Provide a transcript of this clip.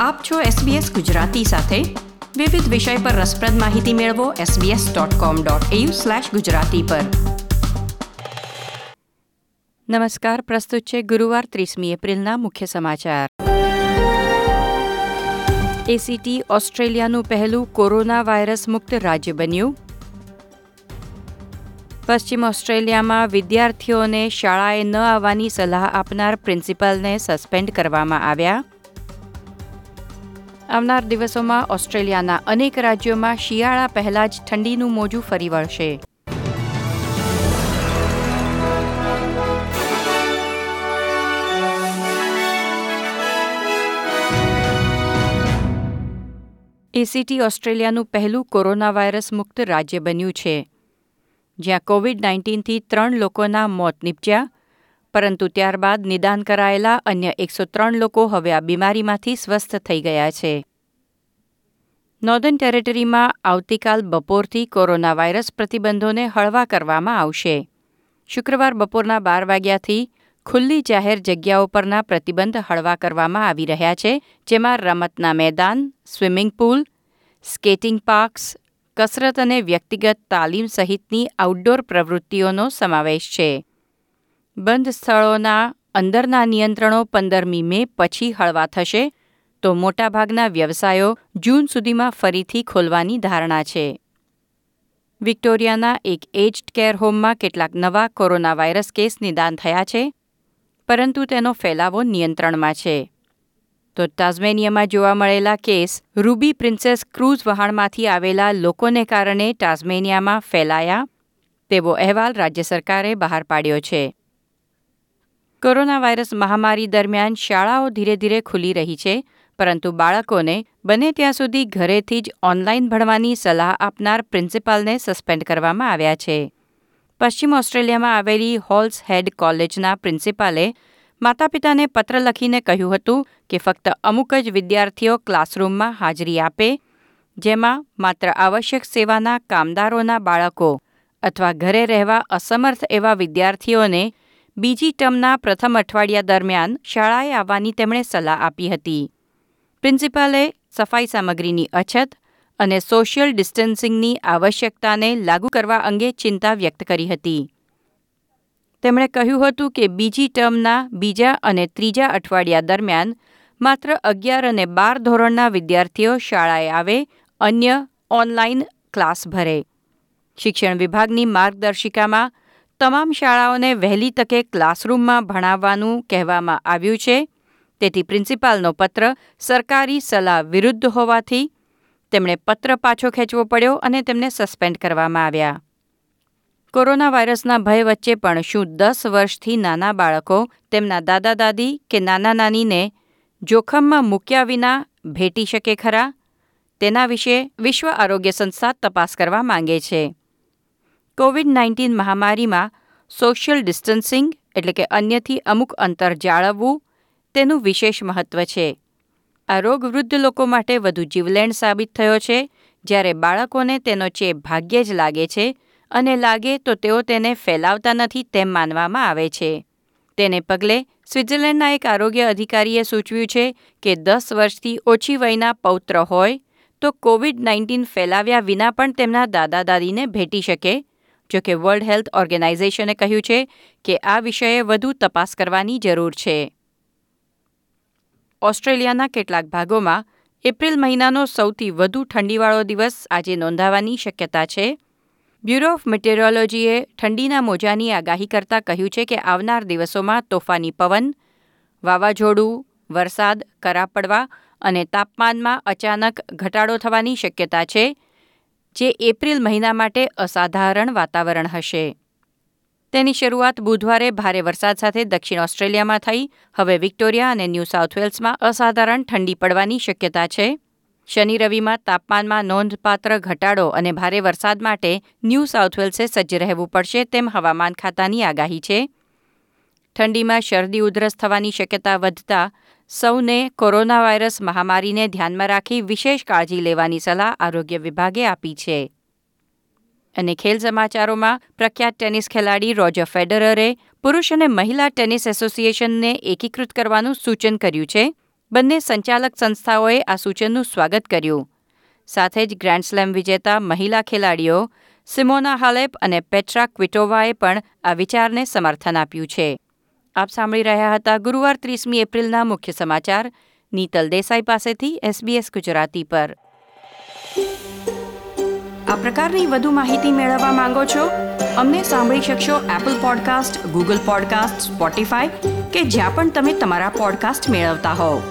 આપ છો SBS ગુજરાતી સાથે. વિવિધ વિષય પર રસપ્રદ માહિતી મેળવો sbs.com.au/gujarati પર. નમસ્કાર, પ્રસ્તુત છે ગુરુવાર ત્રીસમી એપ્રિલના મુખ્ય સમાચાર. એસીટી ઓસ્ટ્રેલિયાનું પહેલું કોરોના વાયરસ મુક્ત રાજ્ય બન્યું. પશ્ચિમ ઓસ્ટ્રેલિયામાં વિદ્યાર્થીઓને શાળાએ ન આવવાની સલાહ આપનાર પ્રિન્સિપાલને સસ્પેન્ડ કરવામાં આવ્યા. આવનાર દિવસોમાં ઓસ્ટ્રેલિયાના અનેક રાજ્યોમાં શિયાળા પહેલા જ ઠંડીનું મોજું ફરી વળશે. એસીટી ઓસ્ટ્રેલિયાનું પહેલું કોરોના વાયરસ મુક્ત રાજ્ય બન્યું છે. જ્યાં કોવિડ નાઇન્ટીનથી ત્રણ લોકોના મોત નીપજ્યા પરંતુ ત્યારબાદ નિદાન કરાયેલા અન્ય એકસો ત્રણ લોકો હવે આ બીમારીમાંથી સ્વસ્થ થઈ ગયા છે. નોર્ધન ટેરેટરીમાં આવતીકાલ બપોરથી કોરોના વાયરસ પ્રતિબંધોને હળવા કરવામાં આવશે. શુક્રવાર બપોરના બાર વાગ્યાથી ખુલ્લી જાહેર જગ્યાઓ પરના પ્રતિબંધ હળવા કરવામાં આવી રહ્યા છે, જેમાં રમતના મેદાન, સ્વિમિંગ પૂલ, સ્કેટિંગ પાર્ક્સ, કસરત અને વ્યક્તિગત તાલીમ સહિતની આઉટડોર પ્રવૃત્તિઓનો સમાવેશ છે. બંધ સ્થળોના અંદરના નિયંત્રણો પંદરમી મે પછી હળવા થશે, તો મોટાભાગના વ્યવસાયો જૂન સુધીમાં ફરીથી ખોલવાની ધારણા છે. વિક્ટોરિયાના એક એજ્ડ કેર હોમમાં કેટલાક નવા કોરોના વાયરસ કેસ નિદાન થયા છે, પરંતુ તેનો ફેલાવો નિયંત્રણમાં છે. તો ટાઝમેનિયામાં જોવા મળેલા કેસ, રૂબી પ્રિન્સેસ ક્રૂઝ વહાણમાંથી આવેલા લોકોને કારણે ટાઝમેનિયામાં ફેલાયા, તેવો અહેવાલ રાજ્ય સરકારે બહાર પાડ્યો છે. કોરોના વાયરસ મહામારી દરમિયાન શાળાઓ ધીરે ધીરે ખુલી રહી છે, પરંતુ બાળકોને બને ત્યાં સુધી ઘરેથી જ ઓનલાઈન ભણવાની સલાહ આપનાર પ્રિન્સિપાલને સસ્પેન્ડ કરવામાં આવ્યા છે. પશ્ચિમ ઓસ્ટ્રેલિયામાં આવેલી હોલ્સ હેડ કોલેજના પ્રિન્સિપાલે માતા પિતાને પત્ર લખીને કહ્યું હતું કે ફક્ત અમુક જ વિદ્યાર્થીઓ ક્લાસરૂમમાં હાજરી આપે, જેમાં માત્ર આવશ્યક સેવાના કામદારોના બાળકો અથવા ઘરે રહેવા અસમર્થ એવા વિદ્યાર્થીઓને બીજી ટર્મના પ્રથમ અઠવાડિયા દરમિયાન શાળાએ આવવાની તેમણે સલાહ આપી હતી. પ્રિન્સિપાલે સફાઈ સામગ્રીની અછત અને સોશિયલ ડિસ્ટન્સિંગની આવશ્યકતાને લાગુ કરવા અંગે ચિંતા વ્યક્ત કરી હતી. તેમણે કહ્યું હતું કે બીજી ટર્મના બીજા અને ત્રીજા અઠવાડિયા દરમિયાન માત્ર અગિયાર અને બાર ધોરણના વિદ્યાર્થીઓ શાળાએ આવે, અન્ય ઓનલાઈન ક્લાસ ભરે. શિક્ષણ વિભાગની માર્ગદર્શિકામાં તમામ શાળાઓને વહેલી તકે ક્લાસરૂમમાં ભણાવવાનું કહેવામાં આવ્યું છે. તેથી પ્રિન્સિપાલનો પત્ર સરકારી સલાહ વિરુદ્ધ હોવાથી તેમણે પત્ર પાછો ખેંચવો પડ્યો અને તેમને સસ્પેન્ડ કરવામાં આવ્યા. કોરોના વાયરસના ભય વચ્ચે પણ શું દસ વર્ષથી નાના બાળકો તેમના દાદા દાદી કે નાના નાનીને જોખમમાં મૂક્યા વિના ભેટી શકે ખરા? તેના વિશે વિશ્વ આરોગ્ય સંસ્થા તપાસ કરવા માંગે છે. કોવિડ નાઇન્ટીન મહામારીમાં સોશિયલ ડિસ્ટન્સિંગ એટલે કે અન્યથી અમુક અંતર જાળવવું તેનું વિશેષ મહત્વ છે. આ રોગ વૃદ્ધ લોકો માટે વધુ જીવલેણ સાબિત થયો છે. જ્યારે બાળકોને તેનો ચેપ ભાગ્યે જ લાગે છે અને લાગે તો તેઓ તેને ફેલાવતા નથી તેમ માનવામાં આવે છે. તેને પગલે સ્વિટ્ઝર્લેન્ડના એક આરોગ્ય અધિકારીએ સૂચવ્યું છે કે દસ વર્ષથી ઓછી વયના પૌત્ર હોય તો કોવિડ નાઇન્ટીન ફેલાવ્યા વિના પણ તેમના દાદા દાદીને ભેટી શકે જોકે વર્લ્ડ હેલ્થ ઓર્ગેનાઇઝેશને કહ્યું છે કે આ વિષયે વધુ તપાસ કરવાની જરૂર છે. ઓસ્ટ્રેલિયાના કેટલાક ભાગોમાં એપ્રિલ મહિનાનો સૌથી વધુ ઠંડીવાળો દિવસ આજે નોંધાવાની શક્યતા છે. બ્યુરો ઓફ મેટેરિયોલોજીએ ઠંડીના મોજાની આગાહી કરતાં કહ્યું છે કે આવનાર દિવસોમાં તોફાની પવન, વાવાઝોડું, વરસાદ, કરા પડવા અને તાપમાનમાં અચાનક ઘટાડો થવાની શક્યતા છે. જે એપ્રિલ મહિના માટે અસાધારણ વાતાવરણ હશે. તેની શરૂઆત બુધવારે ભારે વરસાદ સાથે દક્ષિણ ઓસ્ટ્રેલિયામાં થઈ. હવે વિક્ટોરિયા અને ન્યૂ સાઉથ વેલ્સમાં અસાધારણ ઠંડી પડવાની શક્યતા છે. શનિ રવિમાં તાપમાનમાં નોંધપાત્ર ઘટાડો અને ભારે વરસાદ માટે ન્યૂ સાઉથ વેલ્સે સજ્જ રહેવું પડશે તેમ હવામાન ખાતાની આગાહી છે. ઠંડીમાં શરદી ઉધરસ થવાની શક્યતા વધતા સૌને કોરોના વાયરસ મહામારીને ધ્યાનમાં રાખી વિશેષ કાળજી લેવાની સલાહ આરોગ્ય વિભાગે આપી છે. અને ખેલ સમાચારોમાં પ્રખ્યાત ટેનિસ ખેલાડી રોજર ફેડરરે પુરુષ અને મહિલા ટેનિસ એસોસિએશનને એકીકૃત કરવાનું સૂચન કર્યું છે. બંને સંચાલક સંસ્થાઓએ આ સૂચનનું સ્વાગત કર્યું. સાથે જ ગ્રાન્ડ સ્લેમ વિજેતા મહિલા ખેલાડીઓ સિમોના હાલેપ અને પેટ્રા ક્વિટોવાએ પણ આ વિચારને સમર્થન આપ્યું છે. આપ સાંભળી રહ્યા હતા ગુરુવાર ત્રીસમી એપ્રિલના મુખ્ય સમાચાર. નીતલ દેસાઈ પાસેથી એસબીએસ ગુજરાતી પર. આ પ્રકારની વધુ માહિતી મેળવવા માંગો છો? અમને સાંભળી શકશો Apple podcast Google podcast Spotify કે જ્યાં પણ તમે તમારા પોડકાસ્ટ મેળવતા હોવ.